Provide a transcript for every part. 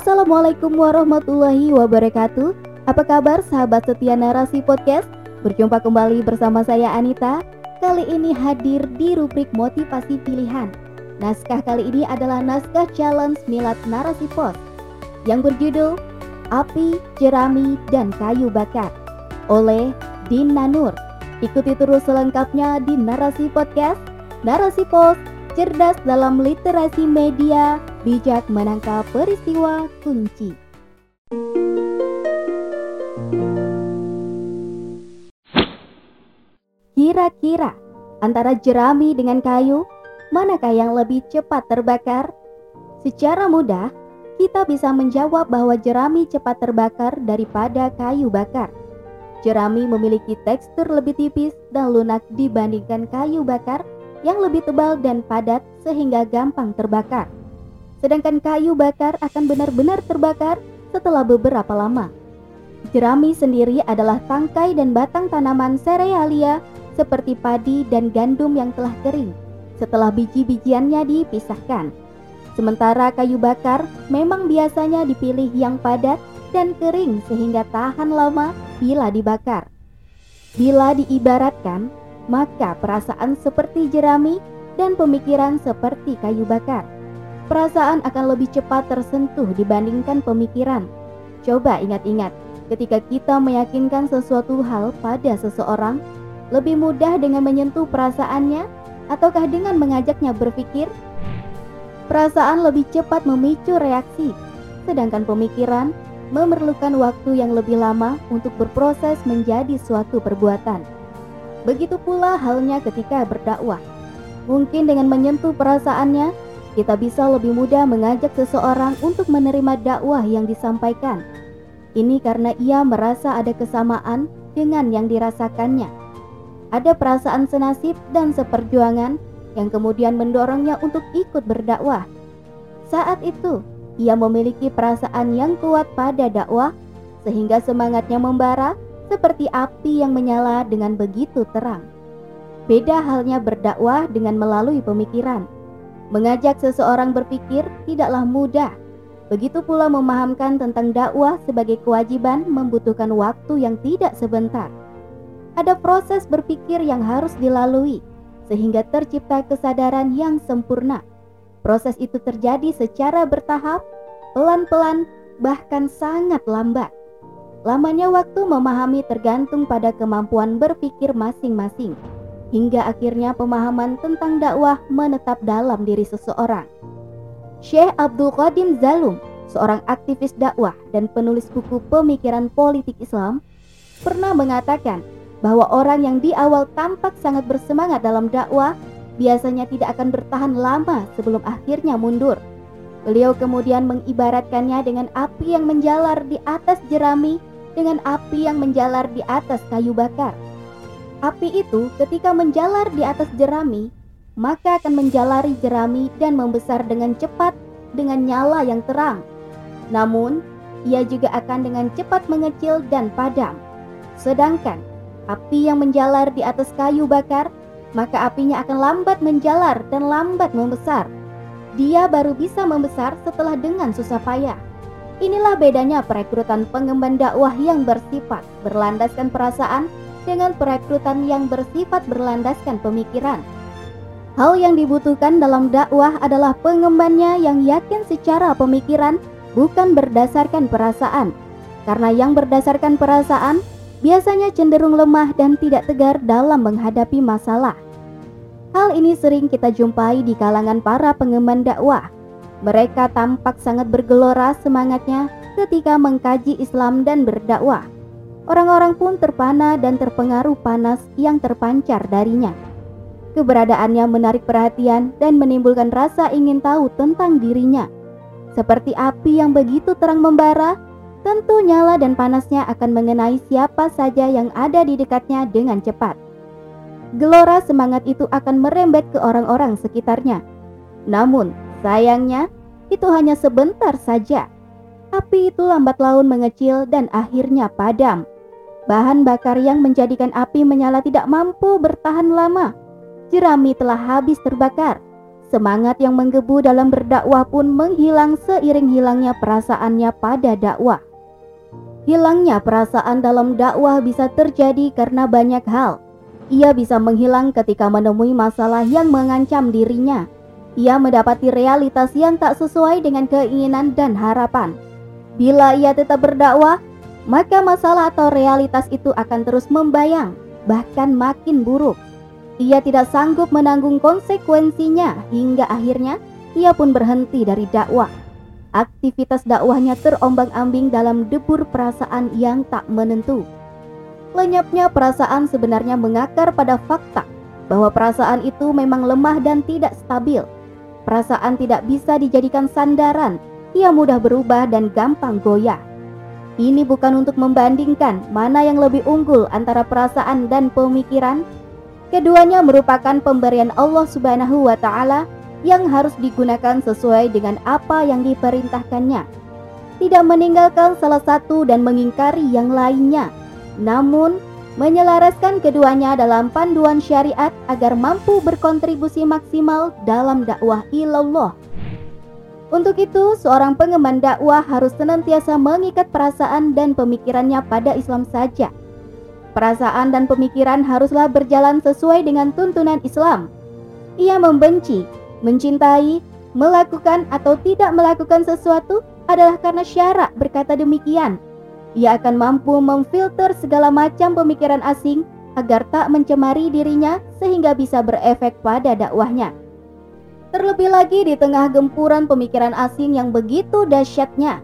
Assalamualaikum warahmatullahi wabarakatuh. Apa kabar sahabat setia narasi podcast? Berjumpa kembali bersama saya Anita. Kali ini hadir di rubrik motivasi pilihan. Naskah kali ini adalah naskah challenge Milad Narasi Pos yang berjudul Api, Jerami, dan Kayu Bakar oleh Din Nanur. Ikuti terus selengkapnya di Narasi Podcast, Narasi Pos, cerdas dalam literasi media, bijak menangkap peristiwa kunci. Kira-kira antara jerami dengan kayu, manakah yang lebih cepat terbakar? Secara mudah, kita bisa menjawab bahwa jerami cepat terbakar daripada kayu bakar. Jerami memiliki tekstur lebih tipis dan lunak dibandingkan kayu bakar yang lebih tebal dan padat sehingga gampang terbakar. Sedangkan kayu bakar akan benar-benar terbakar setelah beberapa lama. Jerami sendiri adalah tangkai dan batang tanaman serealia seperti padi dan gandum yang telah kering setelah biji-bijiannya dipisahkan. Sementara kayu bakar memang biasanya dipilih yang padat dan kering sehingga tahan lama bila dibakar. Bila diibaratkan, maka perasaan seperti jerami dan pemikiran seperti kayu bakar. Perasaan akan lebih cepat tersentuh dibandingkan pemikiran. Coba ingat-ingat, ketika kita meyakinkan sesuatu hal pada seseorang, lebih mudah dengan menyentuh perasaannya ataukah dengan mengajaknya berpikir? Perasaan lebih cepat memicu reaksi, sedangkan pemikiran memerlukan waktu yang lebih lama untuk berproses menjadi suatu perbuatan. Begitu pula halnya ketika berdakwah. Mungkin dengan menyentuh perasaannya, kita bisa lebih mudah mengajak seseorang untuk menerima dakwah yang disampaikan. Ini karena ia merasa ada kesamaan dengan yang dirasakannya ada perasaan senasib dan seperjuangan yang kemudian mendorongnya untuk ikut berdakwah. Saat itu, ia memiliki perasaan yang kuat pada dakwah sehingga semangatnya membara seperti api yang menyala dengan begitu terang. Beda halnya berdakwah dengan melalui pemikiran. Mengajak seseorang berpikir tidaklah mudah. Begitu pula memahamkan tentang dakwah sebagai kewajiban membutuhkan waktu yang tidak sebentar ada proses berpikir yang harus dilalui sehingga tercipta kesadaran yang sempurna. Proses itu terjadi secara bertahap, pelan-pelan, bahkan sangat lambat. Lamanya waktu memahami tergantung pada kemampuan berpikir masing-masing, hingga akhirnya pemahaman tentang dakwah menetap dalam diri seseorang. Syekh Abdul Qadim Zalum, seorang aktivis dakwah dan penulis buku pemikiran politik Islam, pernah mengatakan bahwa orang yang di awal tampak sangat bersemangat dalam dakwah biasanya tidak akan bertahan lama sebelum akhirnya mundur. Beliau kemudian mengibaratkannya dengan api yang menjalar di atas jerami dengan api yang menjalar di atas kayu bakar. Api itu ketika menjalar di atas jerami, maka akan menjalari jerami dan membesar dengan cepat dengan nyala yang terang. Namun, ia juga akan dengan cepat mengecil dan padam. Sedangkan api yang menjalar di atas kayu bakar, maka apinya akan lambat menjalar dan lambat membesar. Dia baru bisa membesar setelah dengan susah payah. Inilah bedanya perekrutan pengemban dakwah yang bersifat berlandaskan perasaan dengan perekrutan yang bersifat berlandaskan pemikiran. Hal yang dibutuhkan dalam dakwah adalah pengembannya yang yakin secara pemikiran bukan berdasarkan perasaan. Karena yang berdasarkan perasaan biasanya cenderung lemah dan tidak tegar dalam menghadapi masalah. Hal ini sering kita jumpai di kalangan para pengemban dakwah. Mereka tampak sangat bergelora semangatnya ketika mengkaji Islam dan berdakwah. Orang-orang pun terpana dan terpengaruh panas yang terpancar darinya. Keberadaannya menarik perhatian dan menimbulkan rasa ingin tahu tentang dirinya. Seperti api yang begitu terang membara tentu nyala dan panasnya akan mengenai siapa saja yang ada di dekatnya dengan cepat. Gelora semangat itu akan merembet ke orang-orang sekitarnya. Namun, sayangnya, itu hanya sebentar saja. Api itu lambat laun mengecil dan akhirnya padam. Bahan bakar yang menjadikan api menyala tidak mampu bertahan lama. Jerami telah habis terbakar, semangat yang menggebu dalam berdakwah pun menghilang seiring hilangnya perasaannya pada dakwah. Hilangnya perasaan dalam dakwah bisa terjadi karena banyak hal. Ia bisa menghilang ketika menemui masalah yang mengancam dirinya. Ia mendapati realitas yang tak sesuai dengan keinginan dan harapan. Bila ia tetap berdakwah, maka masalah atau realitas itu akan terus membayang, bahkan makin buruk. Ia tidak sanggup menanggung konsekuensinya hingga akhirnya ia pun berhenti dari dakwah. Aktivitas dakwahnya terombang-ambing dalam debur perasaan yang tak menentu. Lenyapnya perasaan sebenarnya mengakar pada fakta bahwa perasaan itu memang lemah dan tidak stabil. Perasaan tidak bisa dijadikan sandaran, ia mudah berubah dan gampang goyah. Ini bukan untuk membandingkan mana yang lebih unggul antara perasaan dan pemikiran, Keduanya merupakan pemberian Allah Subhanahu wa taala yang harus digunakan sesuai dengan apa yang diperintahkannya. Tidak meninggalkan salah satu dan mengingkari yang lainnya, namun menyelaraskan keduanya dalam panduan syariat agar mampu berkontribusi maksimal dalam dakwah ilallah. Untuk itu, seorang pengemban dakwah harus senantiasa mengikat perasaan dan pemikirannya pada Islam saja Perasaan dan pemikiran haruslah berjalan sesuai dengan tuntunan Islam. Ia membenci, mencintai, melakukan atau tidak melakukan sesuatu adalah karena syarak berkata demikian. Ia akan mampu memfilter segala macam pemikiran asing agar tak mencemari dirinya sehingga bisa berefek pada dakwahnya. Terlebih lagi di tengah gempuran pemikiran asing yang begitu dahsyatnya,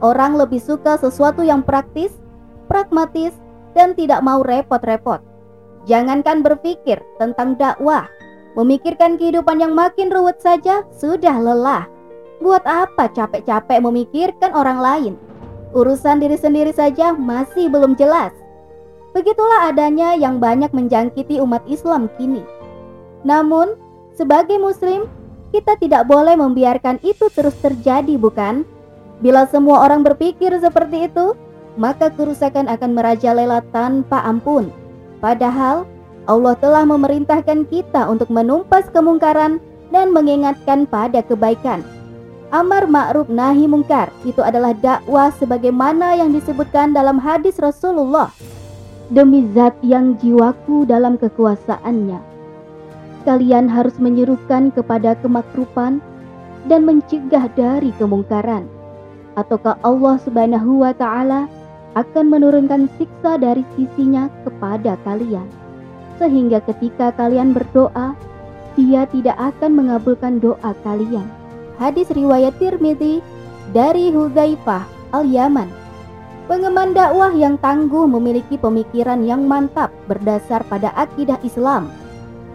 orang lebih suka sesuatu yang praktis, pragmatis, dan tidak mau repot-repot. Jangankan berpikir tentang dakwah, memikirkan kehidupan yang makin ruwet saja sudah lelah. Buat apa capek-capek memikirkan orang lain? Urusan diri sendiri saja masih belum jelas. Begitulah adanya yang banyak menjangkiti umat Islam kini. Namun, sebagai muslim, kita tidak boleh membiarkan itu terus terjadi, bukan? Bila semua orang berpikir seperti itu, maka kerusakan akan merajalela tanpa ampun. Padahal Allah telah memerintahkan kita untuk menumpas kemungkaran dan mengingatkan pada kebaikan. Amar ma'ruf nahi mungkar itu adalah dakwah sebagaimana yang disebutkan dalam hadis Rasulullah. Demi zat yang jiwaku dalam kekuasaannya. Kalian harus menyerukan kepada kemakrupan dan mencegah dari kemungkaran. Ataukah Allah Subhanahu wa taala akan menurunkan siksa dari sisinya kepada kalian. Sehingga ketika kalian berdoa, dia tidak akan mengabulkan doa kalian. Hadis riwayat Tirmidzi dari Hudzaifah Al-Yaman. Pengemban dakwah yang tangguh memiliki pemikiran yang mantap berdasar pada akidah Islam.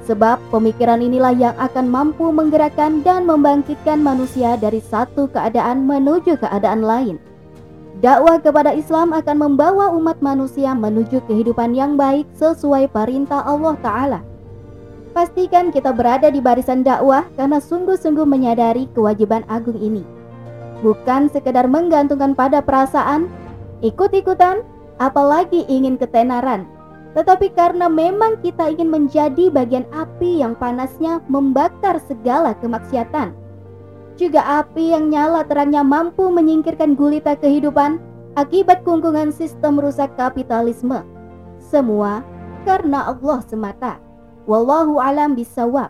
Sebab pemikiran inilah yang akan mampu menggerakkan dan membangkitkan manusia dari satu keadaan menuju keadaan lain. Dakwah kepada Islam akan membawa umat manusia menuju kehidupan yang baik sesuai perintah Allah Ta'ala. Pastikan kita berada di barisan dakwah karena sungguh-sungguh menyadari kewajiban agung ini. Bukan sekedar menggantungkan pada perasaan, ikut-ikutan, apalagi ingin ketenaran. Tetapi karena memang kita ingin menjadi bagian api yang panasnya membakar segala kemaksiatan juga api yang nyala terangnya mampu menyingkirkan gulita kehidupan akibat kungkungan sistem rusak kapitalisme. Semua karena Allah semata. Wallahu alam bisawab.